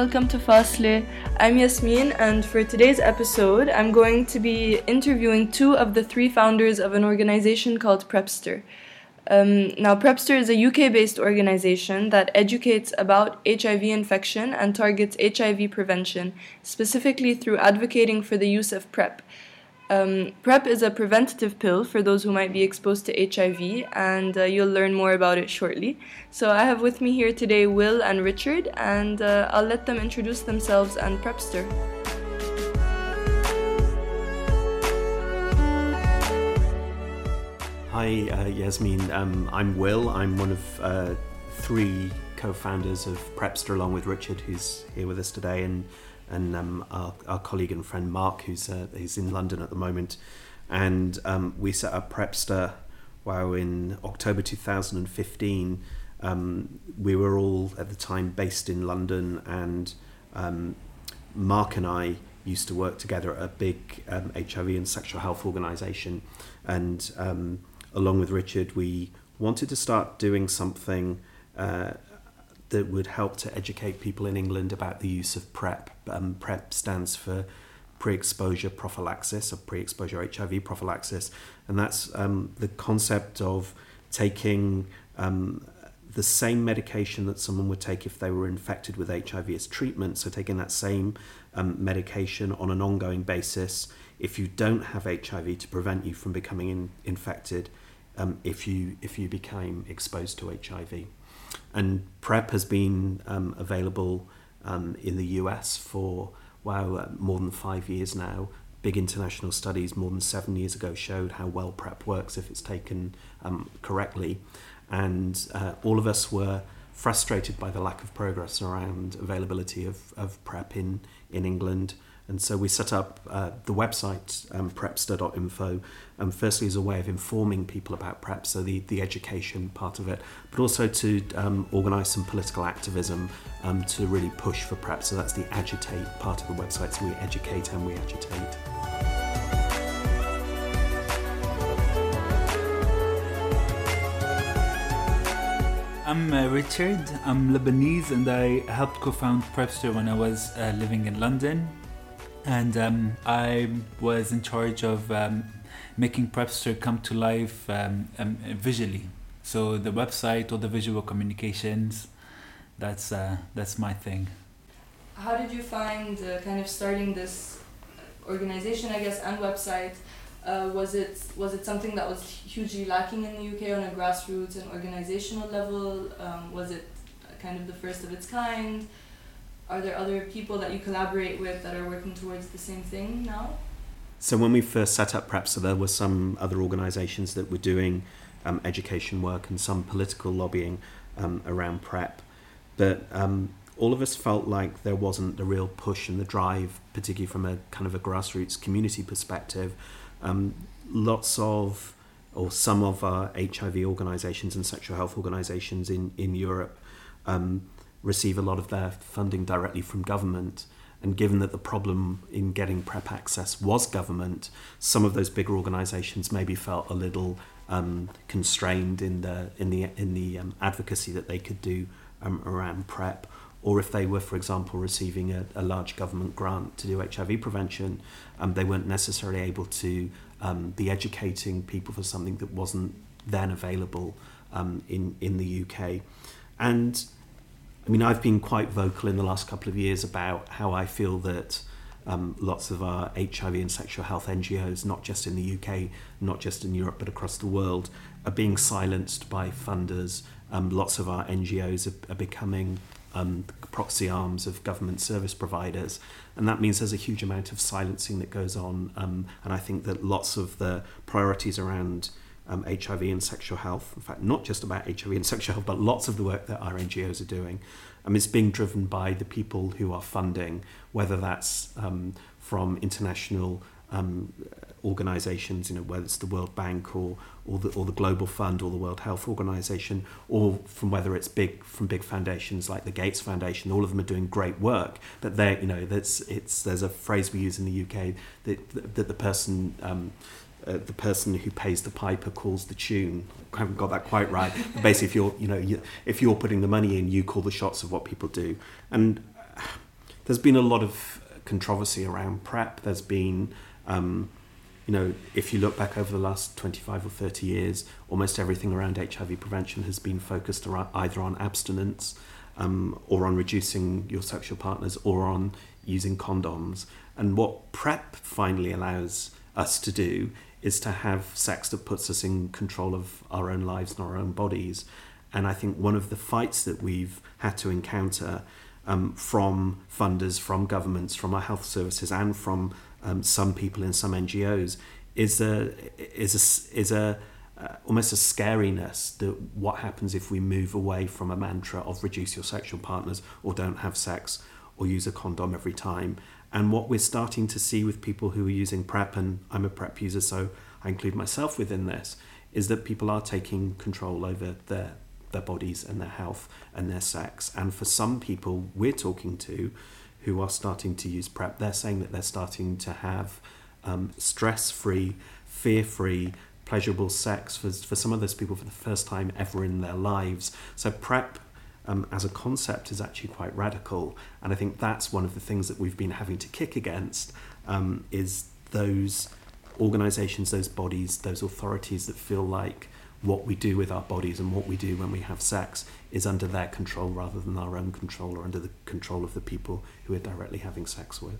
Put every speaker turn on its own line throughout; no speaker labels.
welcome to Fasle. I'm Yasmin, and for today's episode, I'm going to be interviewing two of the three founders of an organization called Prepster. Um, now, Prepster is a UK based organization that educates about HIV infection and targets HIV prevention, specifically through advocating for the use of PrEP. Um, PrEP is a preventative pill for those who might be exposed to HIV, and uh, you'll learn more about it shortly. So, I have with me here today Will and Richard, and uh, I'll let them introduce themselves and Prepster.
Hi, uh, Yasmin. Um, I'm Will. I'm one of uh, three co-founders of Prepster, along with Richard, who's here with us today, and and um, our, our, colleague and friend Marc, who's uh, in London at the moment. And um, we set up Prepster. Wow, in October 2015, um, we were all at the time based in London, and um, Marc and I used to work together at a big HIV um, and sexual health organisation, and along with Richard, we wanted to start doing something uh, that would help to educate people in England about the use of PrEP. Um, PrEP stands for pre-exposure prophylaxis or pre-exposure HIV prophylaxis, and that's um, the concept of taking um, the same medication that someone would take if they were infected with HIV as treatment. So taking that same um, medication on an ongoing basis if you don't have HIV to prevent you from becoming in, infected um, if you if you became exposed to HIV. And PrEP has been um, available um, in the US for wow uh, more than five years now. Big international studies more than seven years ago showed how well PrEP works if it's taken um, correctly, and uh, all of us were frustrated by the lack of progress around availability of, of PrEP in, in England. And so we set up uh, the website, um, prepster.info, um, firstly as a way of informing people about PrEP, so the, the education part of it, but also to um, organise some political activism um, to really push for PrEP. So that's the agitate part of the website, so we educate and we agitate.
I'm uh, Richard. I'm Lebanese and I helped co found Prepster when I was uh, living in London and um, I was in charge of um, making Prepster come to life um, um visually. So the website, or the visual communications, that's uh, that's my thing.
How did you find uh, kind of starting this organization, I guess, and website? Uh, was it was it something that was hugely lacking in the UK on a grassroots and organizational level? Um, was it kind of the first of its kind? Are there other people that you collaborate with that are working towards the same thing now?
So when we first set up PrEP, so there were some other organisations that were doing um, education work and some political lobbying um, around PrEP, but um, all of us felt like there wasn't the real push and the drive, particularly from a kind of a grassroots community perspective. Um, lots of or some of our HIV organisations and sexual health organisations in in Europe um, receive a lot of their funding directly from government. And given that the problem in getting PrEP access was government, some of those bigger organisations maybe felt a little um, constrained in the in the in the um, advocacy that they could do um, around PrEP. Or if they were, for example, receiving a, a large government grant to do HIV prevention, um, they weren't necessarily able to um, be educating people for something that wasn't then available um, in in the UK. And I mean, I've been quite vocal in the last couple of years about how I feel that um, lots of our HIV and sexual health NGOs, not just in the UK, not just in Europe, but across the world, are being silenced by funders. Um, lots of our NGOs are, are becoming um, proxy arms of government service providers. And that means there's a huge amount of silencing that goes on. Um, and I think that lots of the priorities around um, HIV and sexual health. In fact, not just about HIV and sexual health, but lots of the work that our NGOs are doing um, it's being driven by the people who are funding, whether that's um, from international um, organizations, you know, whether it's the World Bank or, or, the, or the Global Fund or the World Health Organization, or from whether it's big from big foundations like the Gates Foundation. All of them are doing great work, but they, you know, that's it's there's a phrase we use in the UK that that the person um, uh, the person who pays the piper calls the tune. I haven't got that quite right. Basically, if you're, you know, you, if you're putting the money in, you call the shots of what people do. And there's been a lot of controversy around PrEP. There's been, um, you know, if you look back over the last 25 or 30 years, almost everything around HIV prevention has been focused around, either on abstinence um, or on reducing your sexual partners or on using condoms. And what PrEP finally allows us to do is to have sex that puts us in control of our own lives and our own bodies. And I think one of the fights that we've had to encounter um, from funders, from governments, from our health services, and from um, some people in some NGOs is a is a is a uh, almost a scariness that what happens if we move away from a mantra of reduce your sexual partners or don't have sex or use a condom every time. And what we're starting to see with people who are using PrEP, and I'm a PrEP user, so I include myself within this, is that people are taking control over their their bodies and their health and their sex. And for some people we're talking to who are starting to use PrEP, they're saying that they're starting to have um, stress free, fear free, pleasurable sex for, for some of those people for the first time ever in their lives. So, PrEP um, as a concept is actually quite radical. And I think that's one of the things that we've been having to kick against um, is those organizations, those bodies, those authorities that feel like what we do with our bodies and what we do when we have sex is under their control rather than our own control or under the control of the people who we're directly having sex with.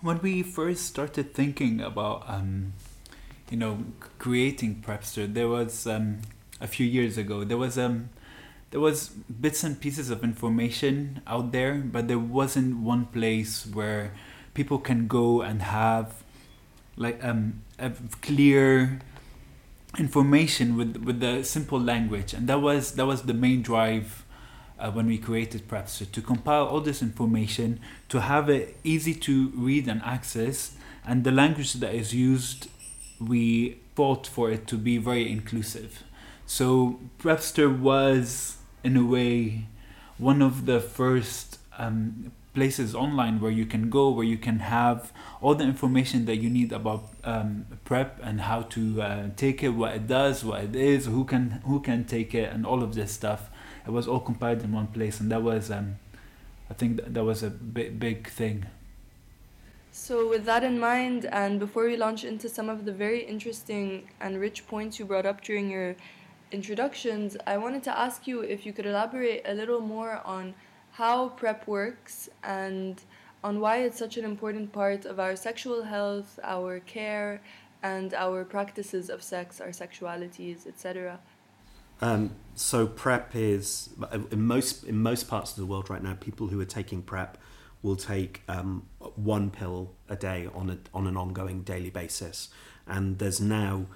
When we first started thinking about, um, you know, creating Prepster, there was um, a few years ago. There was um, there was bits and pieces of information out there, but there wasn't one place where people can go and have like um, clear information with with the simple language, and that was that was the main drive uh, when we created Prepster to compile all this information, to have it easy to read and access, and the language that is used, we fought for it to be very inclusive. So Prepster was, in a way, one of the first um, places online where you can go, where you can have all the information that you need about um, prep and how to uh, take it, what it does, what it is, who can who can take it, and all of this stuff. It was all compiled in one place, and that was, um, I think, that was a big big thing.
So, with that in mind, and before we launch into some of the very interesting and rich points you brought up during your introductions, I wanted to ask you if you could elaborate a little more on how PrEP works and on why it's such an important part of our sexual health, our care, and our practices of sex, our sexualities, etc.
Um, so PrEP is in most in most parts of the world right now. People who are taking PrEP will take um, one pill a day on a, on an ongoing daily basis, and there's now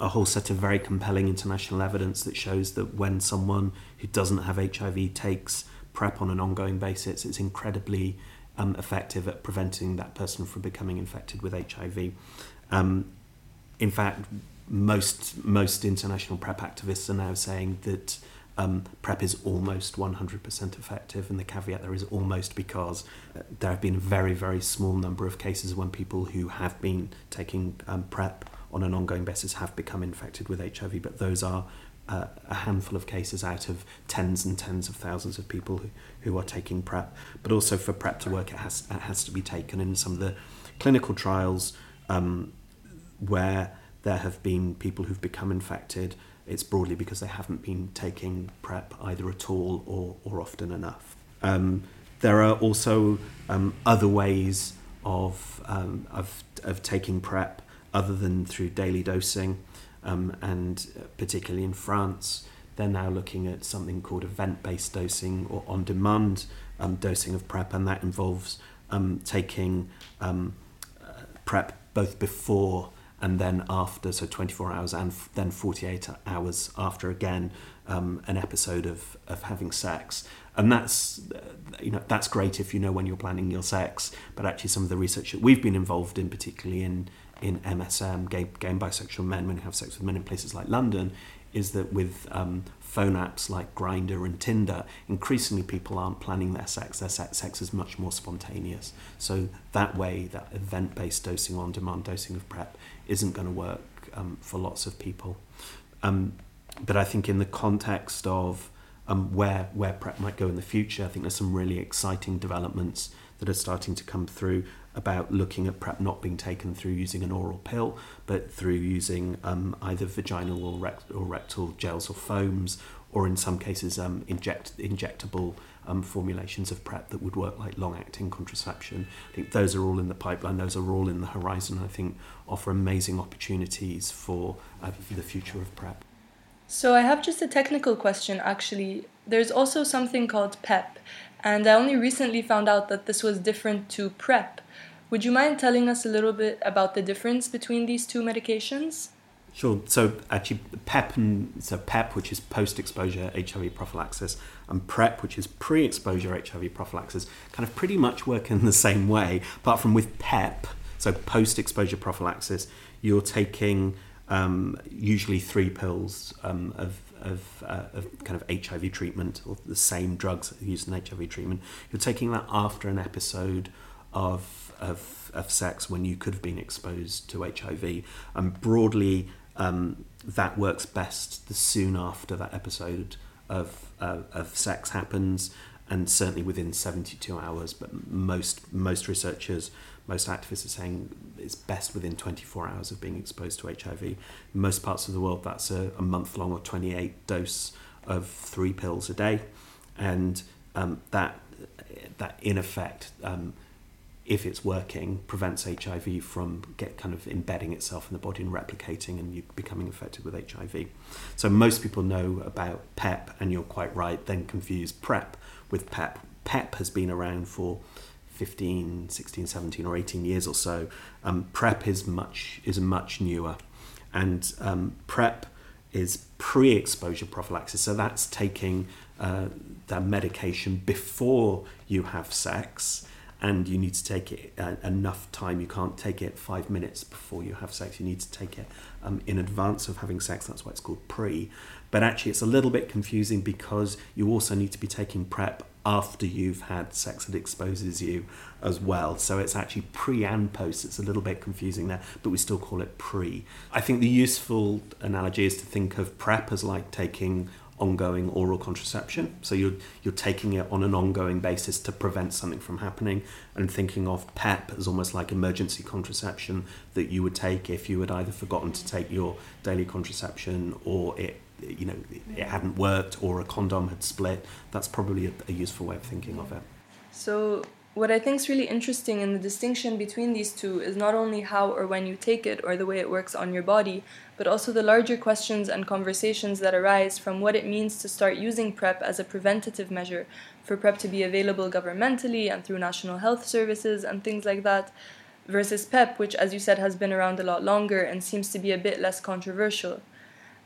a whole set of very compelling international evidence that shows that when someone who doesn't have HIV takes PrEP on an ongoing basis, it's incredibly um, effective at preventing that person from becoming infected with HIV. Um, in fact, most most international PrEP activists are now saying that um, PrEP is almost 100% effective, and the caveat there is almost because uh, there have been a very very small number of cases when people who have been taking um, PrEP on an ongoing basis have become infected with HIV, but those are uh, a handful of cases out of tens and tens of thousands of people who, who are taking PrEP. But also for PrEP to work, it has, it has to be taken in some of the clinical trials um, where there have been people who've become infected. It's broadly because they haven't been taking PrEP either at all or, or often enough. Um, there are also um, other ways of, um, of, of taking PrEP other than through daily dosing um, and uh, particularly in France, they're now looking at something called event based dosing or on demand um, dosing of PrEP, and that involves um, taking um, uh, PrEP both before and then after, so 24 hours and f- then 48 hours after again um, an episode of, of having sex. And that's, uh, you know, that's great if you know when you're planning your sex, but actually some of the research that we've been involved in, particularly in in MSM, gay, gay and bisexual men, when you have sex with men in places like London, is that with um, phone apps like Grindr and Tinder, increasingly people aren't planning their sex. Their sex is much more spontaneous. So that way, that event-based dosing, on-demand dosing of PrEP, isn't going to work um, for lots of people. Um, but I think in the context of um, where where PrEP might go in the future. I think there's some really exciting developments that are starting to come through about looking at PrEP not being taken through using an oral pill, but through using um, either vaginal or, rect- or rectal gels or foams, or in some cases um, inject injectable um, formulations of PrEP that would work like long-acting contraception. I think those are all in the pipeline. Those are all in the horizon. I think offer amazing opportunities for, uh, for the future of PrEP.
So I have just a technical question. Actually, there's also something called PEP, and I only recently found out that this was different to PrEP. Would you mind telling us a little bit about the difference between these two medications?
Sure. So actually, PEP and so PEP, which is post-exposure HIV prophylaxis, and PrEP, which is pre-exposure HIV prophylaxis, kind of pretty much work in the same way. Apart from with PEP, so post-exposure prophylaxis, you're taking um, usually three pills um, of of, uh, of kind of HIV treatment or the same drugs used in HIV treatment. You're taking that after an episode of of, of sex when you could have been exposed to HIV. And broadly, um, that works best the soon after that episode of, uh, of sex happens, and certainly within 72 hours. But most most researchers, most activists are saying it's best within 24 hours of being exposed to HIV. In most parts of the world, that's a, a month long or 28 dose of three pills a day, and um, that that in effect. Um, if it's working, prevents HIV from get kind of embedding itself in the body and replicating and you becoming infected with HIV. So most people know about PEP, and you're quite right, then confuse PrEP with PEP. PEP has been around for 15, 16, 17 or 18 years or so. Um, PrEP is much is much newer. And um, PrEP is pre-exposure prophylaxis. So that's taking uh, that medication before you have sex and you need to take it uh, enough time. You can't take it five minutes before you have sex. You need to take it um, in advance of having sex. That's why it's called pre. But actually, it's a little bit confusing because you also need to be taking PrEP after you've had sex that exposes you as well. So it's actually pre and post. It's a little bit confusing there, but we still call it pre. I think the useful analogy is to think of PrEP as like taking ongoing oral contraception. So you're you're taking it on an ongoing basis to prevent something from happening, and thinking of PEP as almost like emergency contraception that you would take if you had either forgotten to take your daily contraception or it you know it hadn't worked or a condom had split. That's probably a, a useful way of thinking of it.
So what I think is really interesting in the distinction between these two is not only how or when you take it or the way it works on your body, but also the larger questions and conversations that arise from what it means to start using PrEP as a preventative measure, for PrEP to be available governmentally and through national health services and things like that, versus PEP, which, as you said, has been around a lot longer and seems to be a bit less controversial.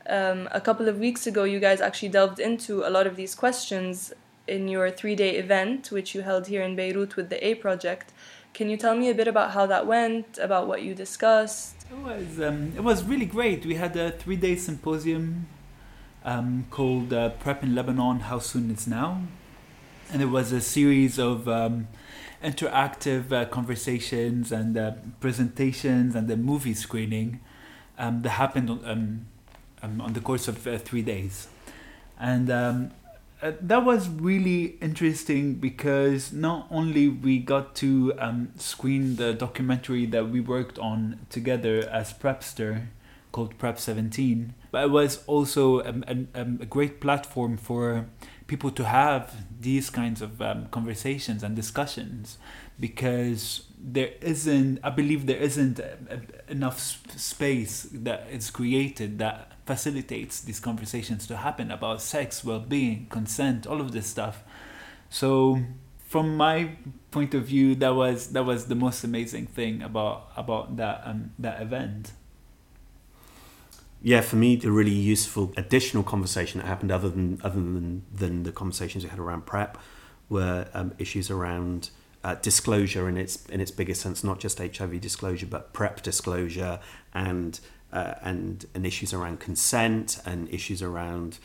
Um, a couple of weeks ago, you guys actually delved into a lot of these questions in your three day event, which you held here in Beirut with the A Project. Can you tell me a bit about how that went, about what you discussed?
It was, um, it was really great. We had a three day symposium um, called uh, Prep in Lebanon How Soon Is Now. And it was a series of um, interactive uh, conversations and uh, presentations and a movie screening um, that happened on, um, um, on the course of uh, three days. And uh, that was really interesting because not only we got to um, screen the documentary that we worked on together as Prepster called Prep 17, but it was also a, a, a great platform for people to have these kinds of um, conversations and discussions because there isn't i believe there isn't a, enough space that is created that facilitates these conversations to happen about sex, well being, consent, all of this stuff. So from my point of view, that was that was the most amazing thing about about that um, that event.
Yeah, for me, the really useful additional conversation that happened, other than other than than the conversations we had around prep, were um, issues around uh, disclosure in its in its biggest sense, not just HIV disclosure, but prep disclosure and uh, and and issues around consent and issues around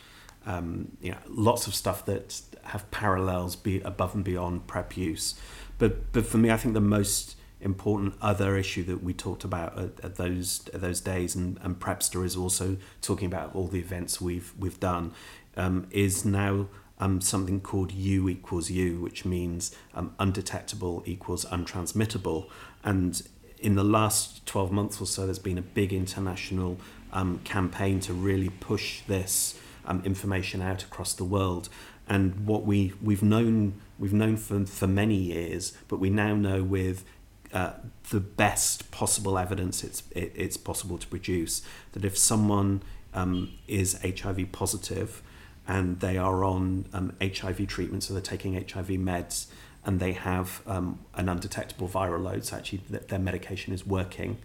um, you know lots of stuff that have parallels be above and beyond prep use. But but for me, I think the most important other issue that we talked about at, at those at those days, and, and Prepster is also talking about all the events we've we've done, um, is now um, something called U equals U, which means um, undetectable equals untransmittable. And in the last 12 months or so, there's been a big international um, campaign to really push this um, information out across the world. And what we, we've known we've known for, for many years, but we now know with uh, the best possible evidence it's it, it's possible to produce that if someone um, is HIV positive and they are on um, HIV treatment, so they're taking HIV meds and they have um, an undetectable viral load, so actually th- their medication is working,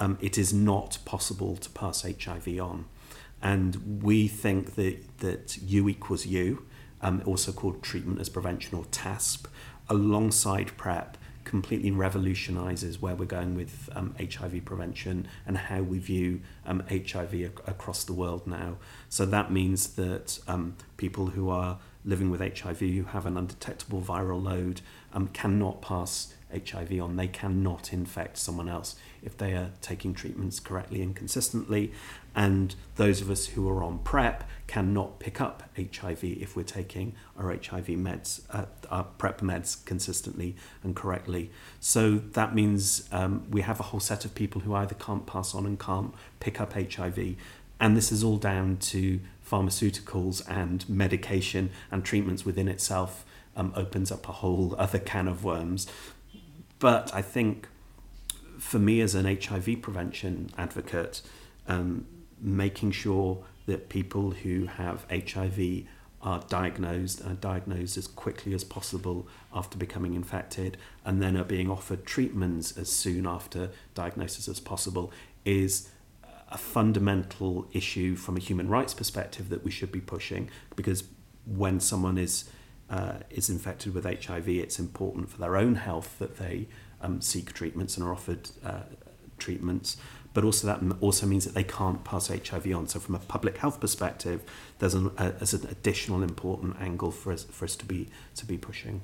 um, it is not possible to pass HIV on. And we think that, that U equals U, um, also called treatment as prevention or TASP, alongside PrEP, completely revolutionizes where we're going with um, HIV prevention and how we view um, HIV ac- across the world now. So that means that um, people who are living with HIV who have an undetectable viral load um, cannot pass HIV on. They cannot infect someone else if they are taking treatments correctly and consistently. And those of us who are on PrEP cannot pick up HIV if we're taking our HIV meds, uh, our PrEP meds consistently and correctly. So that means um, we have a whole set of people who either can't pass on and can't pick up HIV. And this is all down to pharmaceuticals and medication and treatments within itself um, opens up a whole other can of worms. But I think for me as an HIV prevention advocate, um, making sure that people who have HIV are diagnosed and diagnosed as quickly as possible after becoming infected and then are being offered treatments as soon after diagnosis as possible is a fundamental issue from a human rights perspective that we should be pushing because when someone is uh, is infected with HIV, it's important for their own health that they um, seek treatments and are offered uh, treatments. But also that also means that they can't pass HIV on. So from a public health perspective, there's an, a, there's an additional important angle for us for us to be to be pushing.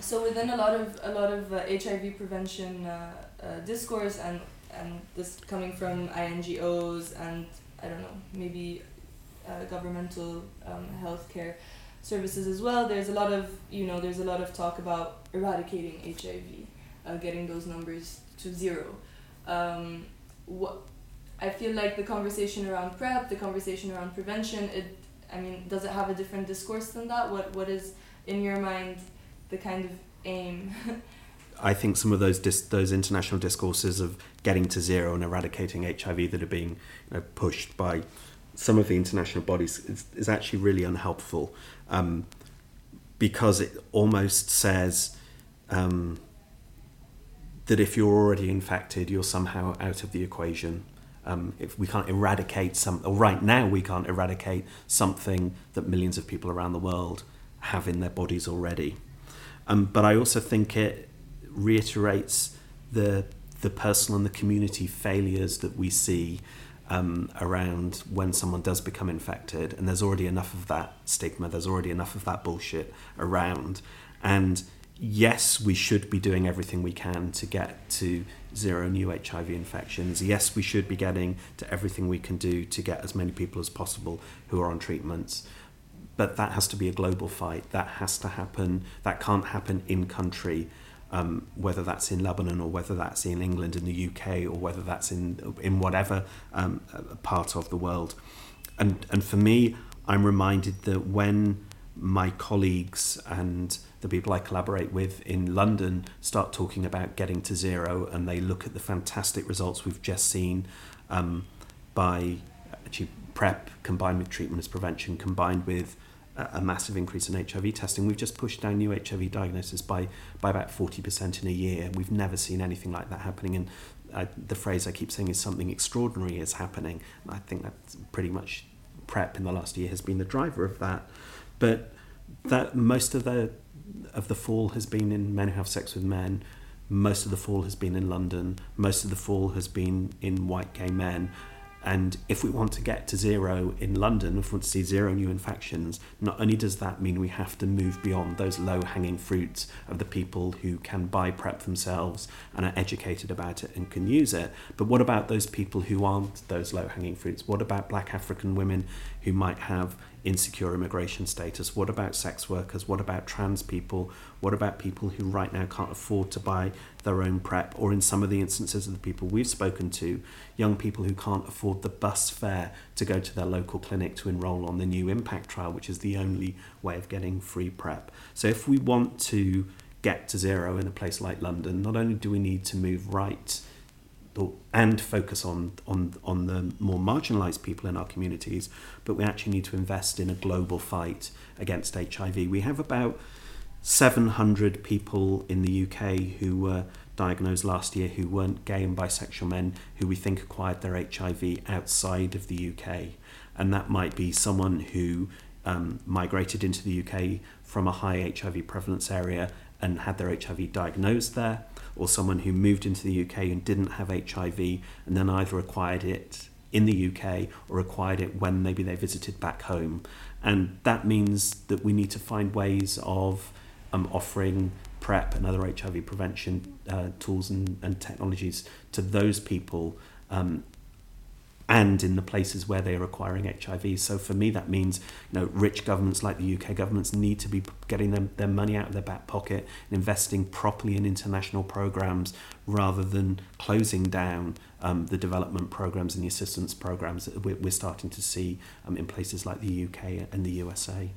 So within a lot of a lot of uh, HIV prevention uh, uh, discourse and and this coming from INGOs and I don't know maybe uh, governmental um, healthcare services as well. There's a lot of you know there's a lot of talk about eradicating HIV, uh, getting those numbers to zero. Um, what I feel like the conversation around PrEP, the conversation around prevention, it I mean, does it have a different discourse than that? What what is in your mind the kind of aim?
I think some of those dis- those international discourses of getting to zero and eradicating HIV that are being you know, pushed by some of the international bodies is, is actually really unhelpful um, because it almost says um, that if you're already infected, you're somehow out of the equation. Um, if we can't eradicate some, or right now we can't eradicate something that millions of people around the world have in their bodies already. Um, but I also think it reiterates the the personal and the community failures that we see um, around when someone does become infected, and there's already enough of that stigma. There's already enough of that bullshit around, and yes, we should be doing everything we can to get to zero new HIV infections. Yes, we should be getting to everything we can do to get as many people as possible who are on treatments. But that has to be a global fight. That has to happen. That can't happen in country um, whether that's in Lebanon or whether that's in England in the UK or whether that's in in whatever um, part of the world. And and for me, I'm reminded that when my colleagues and the people I collaborate with in London start talking about getting to zero, and they look at the fantastic results we've just seen um, by actually PrEP combined with treatment as prevention, combined with a massive increase in HIV testing. We've just pushed down new HIV diagnosis by by about forty percent in a year. We've never seen anything like that happening, and uh, the phrase I keep saying is something extraordinary is happening. I think that's pretty much PrEP in the last year has been the driver of that. But that most of the of the fall has been in men who have sex with men. Most of the fall has been in London. Most of the fall has been in white gay men. And if we want to get to zero in London, if we want to see zero new infections, not only does that mean we have to move beyond those low hanging fruits of the people who can buy PrEP themselves and are educated about it and can use it, but what about those people who aren't those low hanging fruits? What about black African women who might have insecure immigration status? What about sex workers? What about trans people? What about people who right now can't afford to buy their own PrEP? Or in some of the instances of the people we've spoken to, young people who can't afford the bus fare to go to their local clinic to enrol on the new impact trial, which is the only way of getting free PrEP. So if we want to get to zero in a place like London, not only do we need to move right and focus on, on, on the more marginalised people in our communities, but we actually need to invest in a global fight against HIV. We have about 700 people in the UK who were diagnosed last year who weren't gay and bisexual men who we think acquired their HIV outside of the UK. And that might be someone who um, migrated into the UK from a high HIV prevalence area and had their HIV diagnosed there or someone who moved into the UK and didn't have HIV and then either acquired it in the UK or acquired it when maybe they visited back home. And that means that we need to find ways of um, offering PrEP and other HIV prevention uh, tools and, and technologies to those people um, and in the places where they are acquiring HIV. So for me, that means you know rich governments like the UK governments need to be getting them, their money out of their back pocket and investing properly in international programs rather than closing down um, the development programs and the assistance programs that we're, starting to see um, in places like the UK and the USA.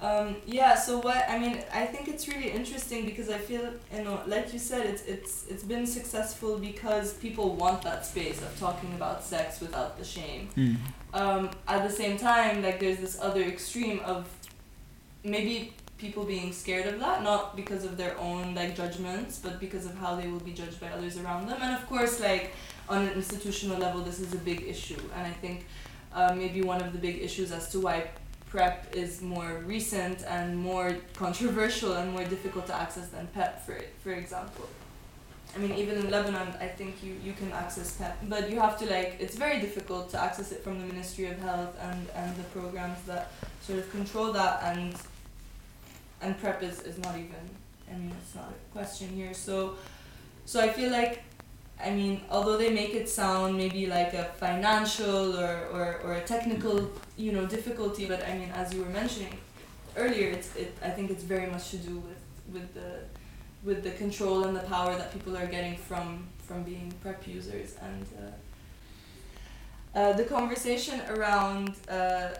Um, yeah. So what I mean, I think it's really interesting because I feel you know, like you said, it's it's it's been successful because people want that space of talking about sex without the shame.
Mm.
Um, at the same time, like there's this other extreme of maybe people being scared of that, not because of their own like judgments, but because of how they will be judged by others around them. And of course, like on an institutional level, this is a big issue, and I think uh, maybe one of the big issues as to why PrEP is more recent and more controversial and more difficult to access than PEP, for, for example. I mean, even in Lebanon, I think you, you can access PEP, but you have to like, it's very difficult to access it from the Ministry of Health and, and the programs that sort of control that, and and PrEP is, is not even, I mean, it's not a question here. So, so I feel like I mean, although they make it sound maybe like a financial or, or, or a technical, you know, difficulty, but I mean, as you were mentioning earlier, it's it. I think it's very much to do with with the with the control and the power that people are getting from from being prep users and uh, uh, the conversation around uh,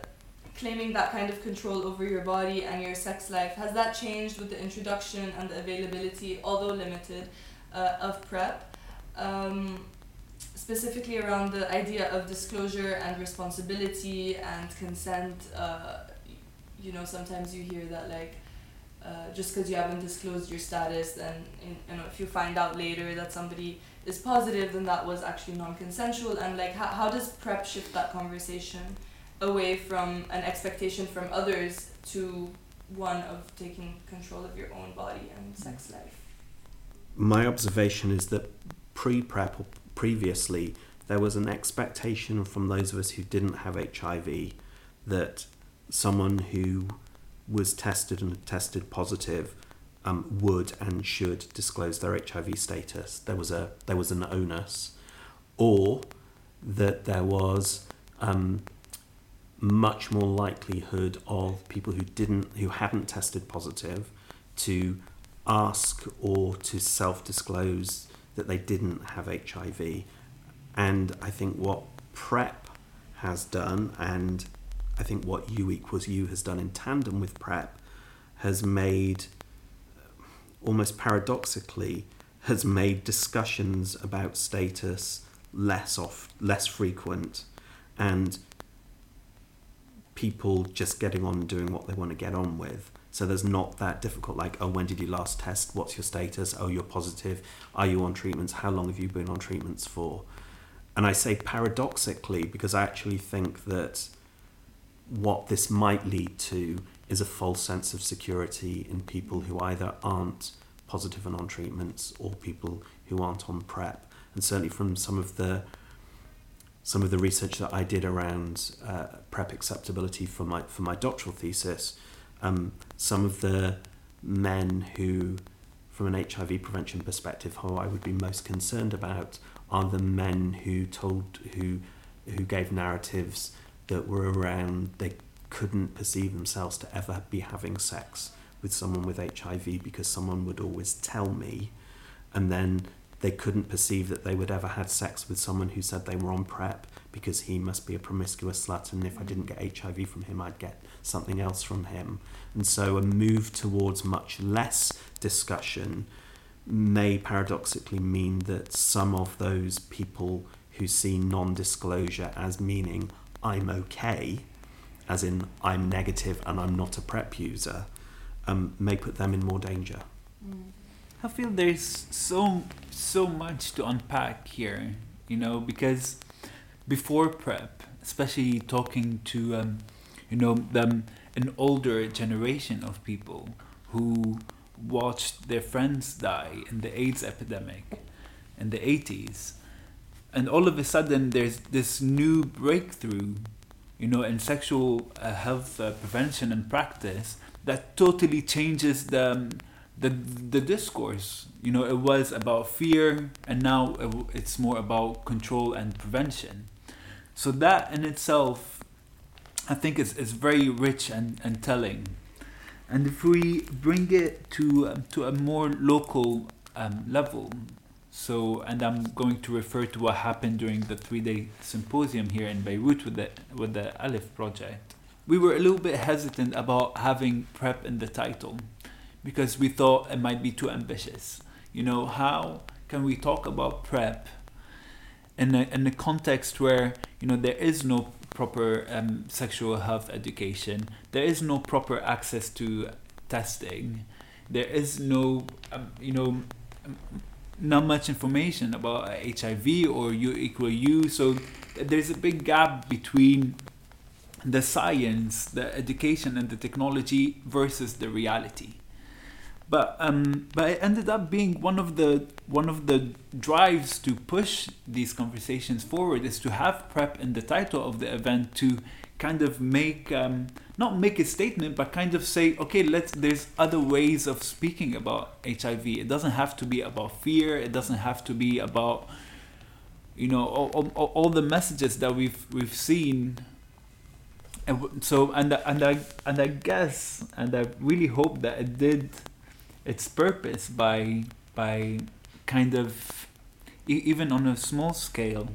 claiming that kind of control over your body and your sex life has that changed with the introduction and the availability, although limited, uh, of prep um, specifically around the idea of disclosure and responsibility and consent. Uh, you know, sometimes you hear that like uh, just because you haven't disclosed your status, and you know, if you find out later that somebody is positive, then that was actually non-consensual. And like, how, how does prep shift that conversation away from an expectation from others to one of taking control of your own body and sex life?
My observation is that pre PrEP or previously, there was an expectation from those of us who didn't have HIV that someone who was tested and tested positive um, would and should disclose their HIV status. There was a there was an onus, or that there was um, much more likelihood of people who didn't who hadn't tested positive to ask or to self disclose that they didn't have HIV. And I think what PrEP has done, and I think what U equals U has done in tandem with PrEP, has made, almost paradoxically, has made discussions about status less off, less frequent, and people just getting on doing what they want to get on with. So there's not that difficult, like, oh, when did you last test? What's your status? Oh, you're positive. Are you on treatments? How long have you been on treatments for? And I say paradoxically because I actually think that what this might lead to is a false sense of security in people who either aren't positive and on treatments or people who aren't on PrEP. And certainly from some of the some of the research that I did around uh, PrEP acceptability for my for my doctoral thesis, um, some of the men who, from an HIV prevention perspective, who I would be most concerned about are the men who told who who gave narratives that were around they couldn't perceive themselves to ever be having sex with someone with HIV because someone would always tell me, and then they couldn't perceive that they would ever had sex with someone who said they were on PrEP because he must be a promiscuous slut, and if I didn't get HIV from him, I'd get something else from him. And so a move towards much less discussion may paradoxically mean that some of those people who see non disclosure as meaning I'm okay, as in I'm negative and I'm not a PrEP user, um, may put them in more danger.
Mm. I feel there's so so much to unpack here, you know, because before PrEP, especially talking to um, you know them an older generation of people who watched their friends die in the AIDS epidemic in the 80s and all of a sudden there's this new breakthrough you know in sexual uh, health uh, prevention and practice that totally changes the um, the the discourse you know it was about fear and now it's more about control and prevention. So that in itself i think is, is very rich and, and telling. And if we bring it to um, to a more local um, level so, and I'm going to refer to what happened during the three-day symposium here in Beirut with the with the Alif project. We were a little bit hesitant about having prep in the title because we thought it might be too ambitious. You know, how can we talk about prep in a in a context where you know there is no proper um, sexual health education, there is no proper access to testing, there is no um, you know not much information about HIV or U equal U. So there's a big gap between the science, the education, and the technology versus the reality. But um, but it ended up being one of the one of the drives to push these conversations forward is to have prep in the title of the event to kind of make um, not make a statement but kind of say okay let's there's other ways of speaking about hiv it doesn't have to be about fear. It doesn't have to be about you know all, all, all the messages that we've we've seen. And so and and i and i guess and i really hope that it did its purpose by by kind of even on a small scale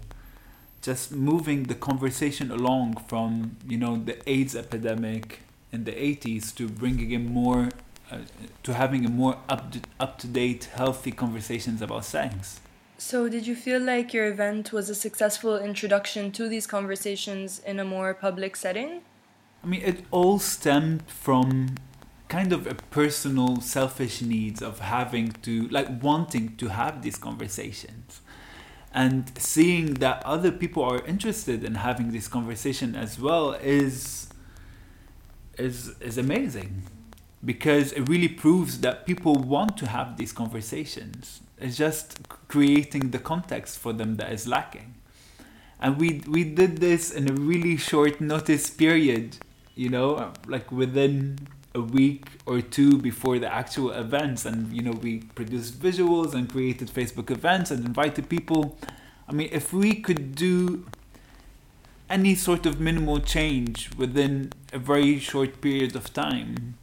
just moving the conversation along from you know the AIDS epidemic in the 80s to bringing in more uh, to having a more up to, up to date healthy conversations about sex.
So did you feel like your event was a successful introduction to these conversations in a more public setting?
I mean it all stemmed from kind of a personal selfish needs of having to like wanting to have these conversations. And seeing that other people are interested in having this conversation as well is is is amazing. Because it really proves that people want to have these conversations. It's just creating the context for them that is lacking. And we we did this in a really short notice period you know like within a week or two before the actual events and you know we produced visuals and created facebook events and invited people. I mean if we could do any sort of minimal change within a very short period of time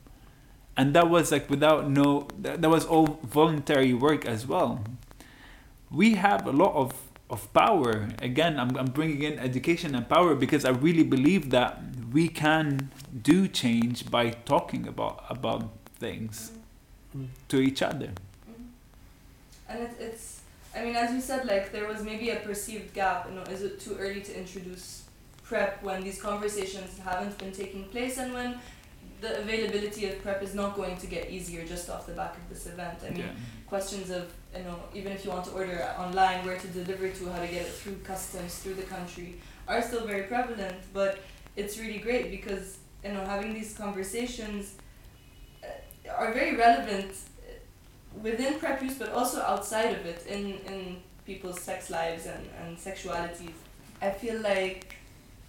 and that was like without no that, that was all voluntary work as well we have a lot of of power. Again I'm, I'm bringing in education and power because i really believe that we can do change by talking about about things mm. to each other. Mm.
And it, it's, I mean, as you said, like there was maybe a perceived gap. You know, is it too early to introduce prep when these conversations haven't been taking place and when the availability of prep is not going to get easier just off the back of this event. I mean, yeah. questions of you know even if you want to order online, where to deliver to, how to get it through customs through the country, are still very prevalent. But it's really great because you know having these conversations uh, are very relevant uh, within prep use but also outside of it in in people's sex lives and, and sexualities i feel like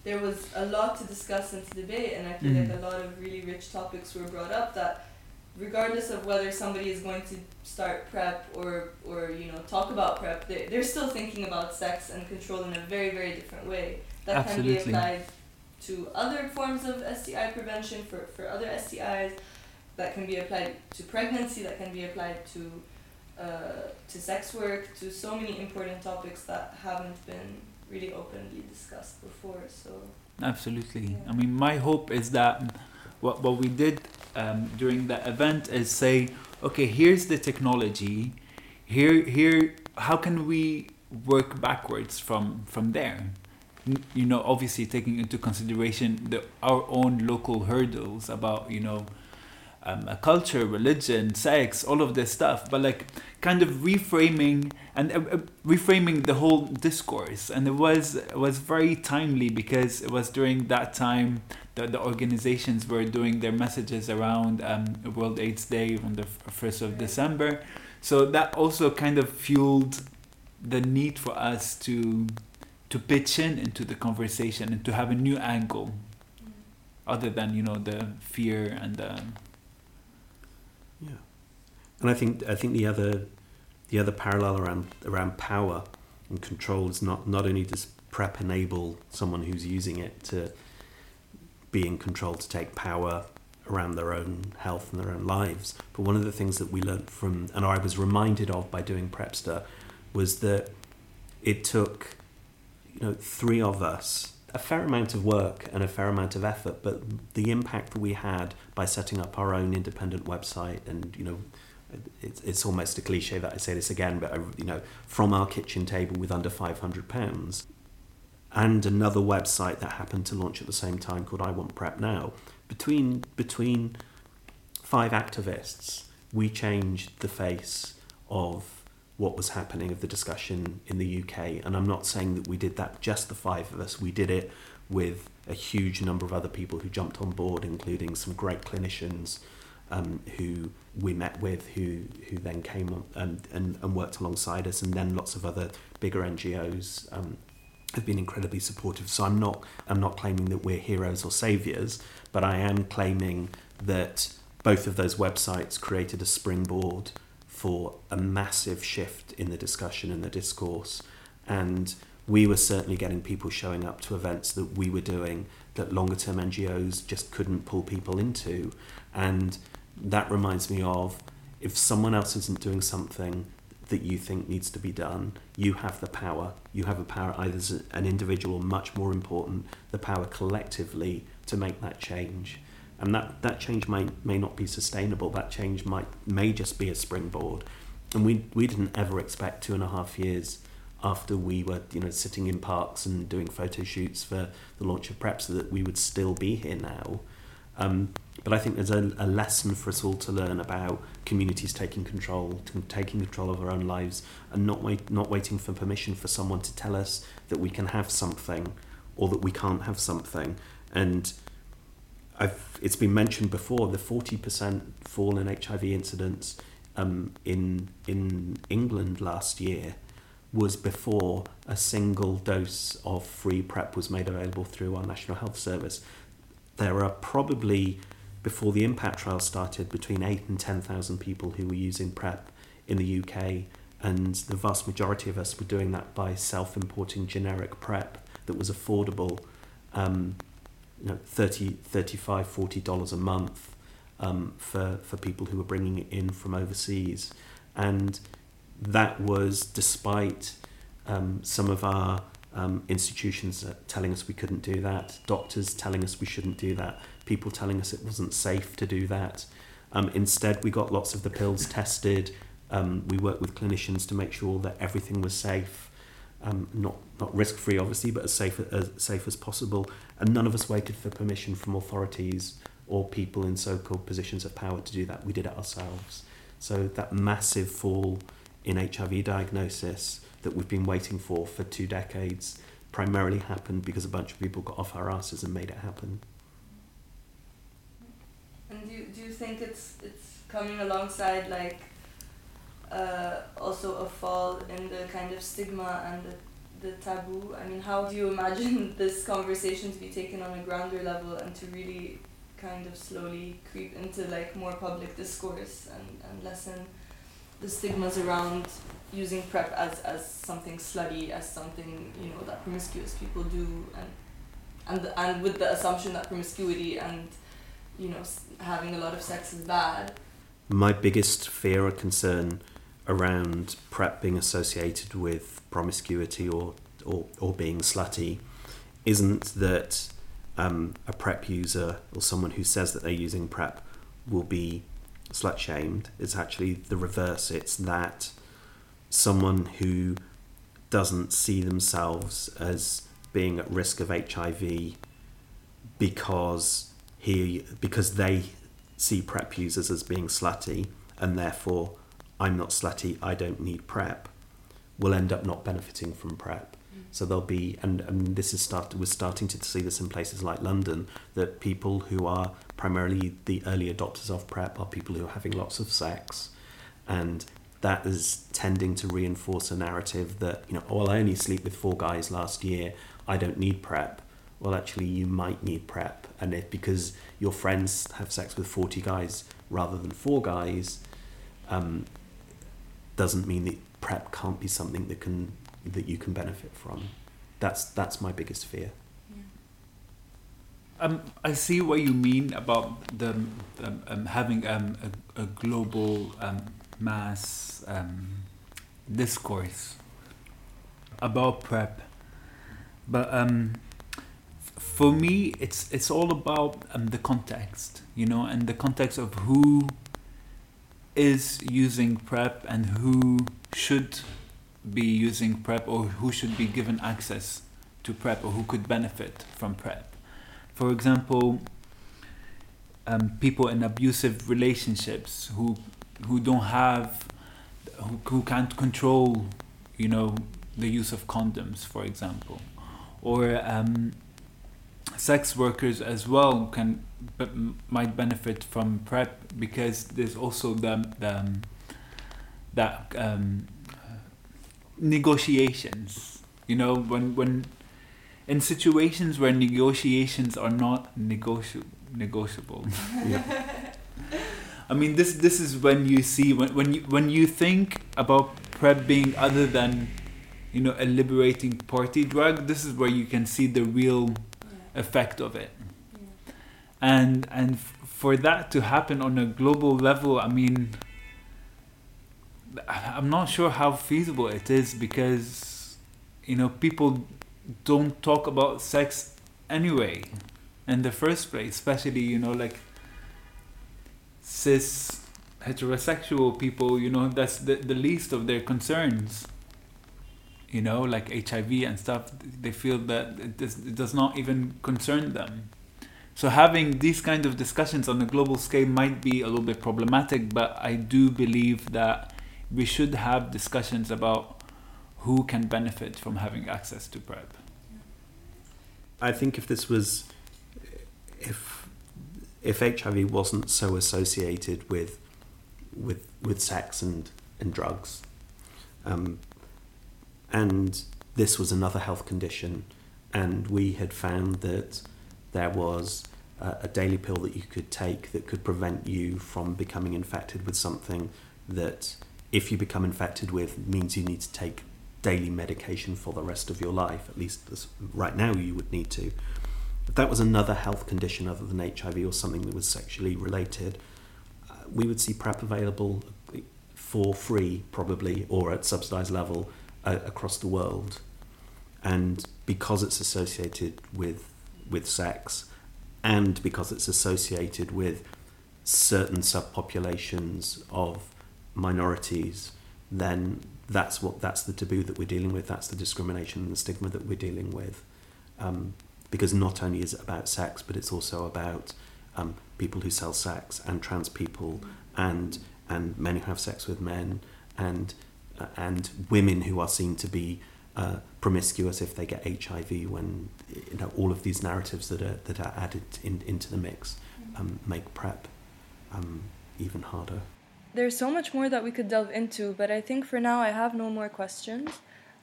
there was a lot to discuss and to debate and i feel mm-hmm. like a lot of really rich topics were brought up that regardless of whether somebody is going to start prep or or you know talk about prep they, they're still thinking about sex and control in a very very different way that
Absolutely.
can be applied to other forms of STI prevention for, for other STIs that can be applied to pregnancy, that can be applied to uh, to sex work, to so many important topics that haven't been really openly discussed before. So
absolutely.
Yeah.
I mean, my hope is that what what we did um, during the event is say, okay, here's the technology, here here how can we work backwards from from there you know obviously taking into consideration the our own local hurdles about you know um, culture religion sex all of this stuff. But like kind of reframing and uh, uh, reframing the whole discourse. And it was it was very timely because it was during that time that the organizations were doing their messages around um, world aids day on the 1st of december. So that also kind of fueled the need for us to to pitch in into the conversation and to have a new angle other than you know the fear and the
Yeah, and I think I think the other the other parallel around around power and control is not not only does prep enable someone who's using it to be in control to take power around their own health and their own lives, but one of the things that we learned from and I was reminded of by doing Prepster was that it took you know three of us a fair amount of work and a fair amount of effort but the impact that we had by setting up our own independent website and you know it's, it's almost a cliche that I say this again but uh, you know from our kitchen table with under 500 pounds and another website that happened to launch at the same time called I Want Prep Now. Between between five activists we changed the face of what was happening of the discussion in the UK. And I'm not saying that we did that just the five of us. We did it with a huge number of other people who jumped on board, including some great clinicians um, who we met with, who who then came on and, and, and worked alongside us, and then lots of other bigger NGOs um, have been incredibly supportive. So I'm not I'm not claiming that we're heroes or saviors, but I am claiming that both of those websites created a springboard for a massive shift in the discussion and the discourse. And we were certainly getting people showing up to events that we were doing that longer term NGOs just couldn't pull people into. And that reminds me of if someone else isn't doing something that you think needs to be done, you have the power. You have the power, either as an individual, much more important, the power collectively to make that change and that that change may may not be sustainable. That change might may just be a springboard, and we we didn't ever expect two and a half years after we were you know sitting in parks and doing photo shoots for the launch of Prepster that we would still be here now. Um, but I think there's a, a lesson for us all to learn about communities taking control, taking control of our own lives, and not wait, not waiting for permission for someone to tell us that we can have something or that we can't have something. And I've, it's been mentioned before the 40% fall in HIV incidence um, in, in England last year was before a single dose of free PrEP was made available through our National Health Service. There are probably, before the impact trial started, between 8 and 10,000 people who were using PrEP in the UK, and the vast majority of us were doing that by self importing generic PrEP that was affordable. Um, you know 30 35 40 dollars a month um, for for people who were bringing it in from overseas. And that was despite um, some of our um, institutions telling us we couldn't do that doctors telling us we shouldn't do that people telling us it wasn't safe to do that. Um, instead we got lots of the pills tested. Um, we worked with clinicians to make sure that everything was safe um, not not risk free, obviously, but as safe as safe as possible. And none of us waited for permission from authorities or people in so-called positions of power to do that. We did it ourselves. So that massive fall in HIV diagnosis that we've been waiting for for two decades primarily happened because a bunch of people got off our asses and made it happen.
And do you, do you think it's it's coming alongside like uh, also a fall in the kind of stigma and the, the taboo. I mean, how do you imagine this conversation to be taken on a grounder level and to really kind of slowly creep into like more public discourse and, and lessen the stigmas around using prep as, as something slutty, as something, you know, that promiscuous people do and and and with the assumption that promiscuity and you know having a lot of sex is bad.
My biggest fear or concern around PrEP being associated with promiscuity or or, or being slutty isn't that um, a PrEP user or someone who says that they're using PrEP will be slut shamed. It's actually the reverse. It's that someone who doesn't see themselves as being at risk of HIV because he because they see PrEP users as being slutty and therefore I'm not slutty, I don't need PrEP, will end up not benefiting from PrEP. Mm. So there'll be, and, and this is started. We're starting to see this in places like London that people who are primarily the early adopters of PrEP are people who are having lots of sex, and that is tending to reinforce a narrative that you know, oh, well, I only sleep with four guys last year. I don't need PrEP. Well, actually, you might need PrEP, and if because your friends have sex with forty guys rather than four guys, um, doesn't mean that prep can't be something that can that you can benefit from. That's that's my biggest fear.
Um, I see what you mean about the um, um, having um, a, a global um, mass um, discourse about prep, but for me, it's it's all about the context, you know, and the context of who is using PrEP and who should be using PrEP or who should be given access to PrEP or who could benefit from PrEP. For example, um, people in abusive relationships who who don't have who, who can't control you know the use of condoms for example or um, sex workers as well can but might benefit from prep because there's also the, the um, that um, negotiations. You know when when in situations where negotiations are not negoti- negotiable. Yeah. I mean this this is when you see when when you when you think about prep being other than you know a liberating party drug this is where you can see the real effect of it and and for that to happen on a global level i mean i'm not sure how feasible it is because you know people don't talk about sex anyway in the first place especially you know like cis heterosexual people you know that's the, the least of their concerns. You know like hiv and stuff they feel that it does, it does not even concern them so having these kind of discussions on a global scale might be a little bit problematic, but I do believe that we should have discussions about who can benefit from having access to PrEP.
I think if this was, if if HIV wasn't so associated with with with sex and and drugs, um, and this was another health condition, and we had found that there was a daily pill that you could take that could prevent you from becoming infected with something that, if you become infected with, means you need to take daily medication for the rest of your life. At least right now, you would need to. If that was another health condition other than HIV or something that was sexually related, uh, we would see PrEP available for free, probably, or at subsidized level uh, across the world. And because it's associated with with sex, and because it's associated with certain subpopulations of minorities, then that's what that's the taboo that we're dealing with. That's the discrimination and the stigma that we're dealing with. Um, because not only is it about sex, but it's also about um, people who sell sex and trans people and and men who have sex with men and uh, and women who are seen to be uh, promiscuous if they get HIV when you know all of these narratives that are that are added in, into the mix um, make prep um, even harder.
There's so much more that we could delve into, but I think for now I have no more questions.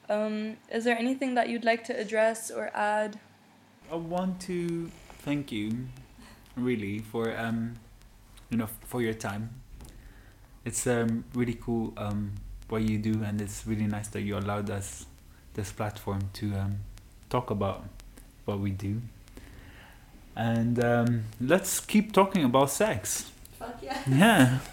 Um, is there anything that you'd like to address or add?
I want to thank you, really, for um, you know, for your time. It's um, really cool um, what you do, and it's really nice that you allowed us this platform to um, talk about what we do. and um, let's keep talking about sex.
Fuck yeah.
Yeah.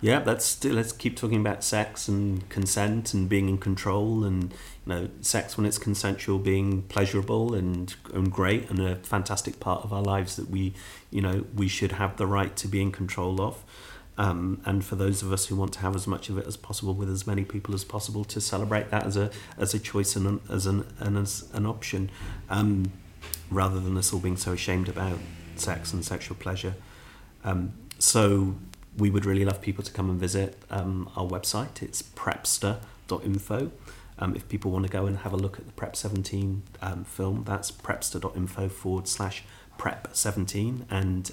Yeah, let's let's keep talking about sex and consent and being in control and you know sex when it's consensual being pleasurable and and great and a fantastic part of our lives that we you know we should have the right to be in control of. Um, and for those of us who want to have as much of it as possible with as many people as possible to celebrate that as a as a choice and an, as an and as an option, um, rather than us all being so ashamed about sex and sexual pleasure. Um, so we would really love people to come and visit um, our website. It's prepster.info. Um, if people want to go and have a look at the Prep 17 um, film, that's prepster.info forward slash prep 17. And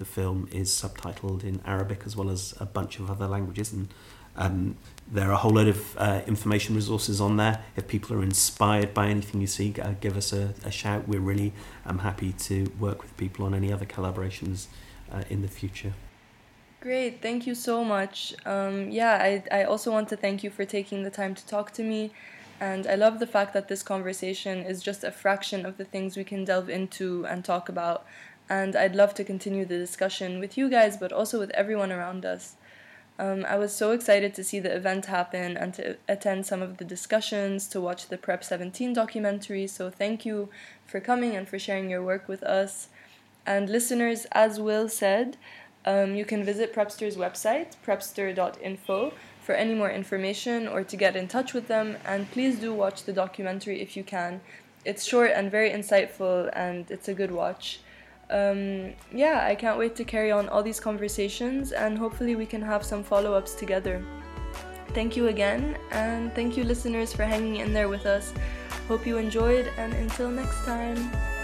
the film is subtitled in Arabic as well as a bunch of other languages. And um, there are a whole load of uh, information resources on there. If people are inspired by anything you see, uh, give us a, a shout. We're really um, happy to work with people on any other collaborations uh, in the future.
Great, thank you so much. Um, yeah, I, I also want to thank you for taking the time to talk to me. And I love the fact that this conversation is just a fraction of the things we can delve into and talk about. And I'd love to continue the discussion with you guys, but also with everyone around us. Um, I was so excited to see the event happen and to attend some of the discussions, to watch the Prep 17 documentary. So thank you for coming and for sharing your work with us. And listeners, as Will said, um, you can visit Prepster's website, prepster.info, for any more information or to get in touch with them. And please do watch the documentary if you can. It's short and very insightful, and it's a good watch. Um, yeah, I can't wait to carry on all these conversations, and hopefully, we can have some follow ups together. Thank you again, and thank you, listeners, for hanging in there with us. Hope you enjoyed, and until next time.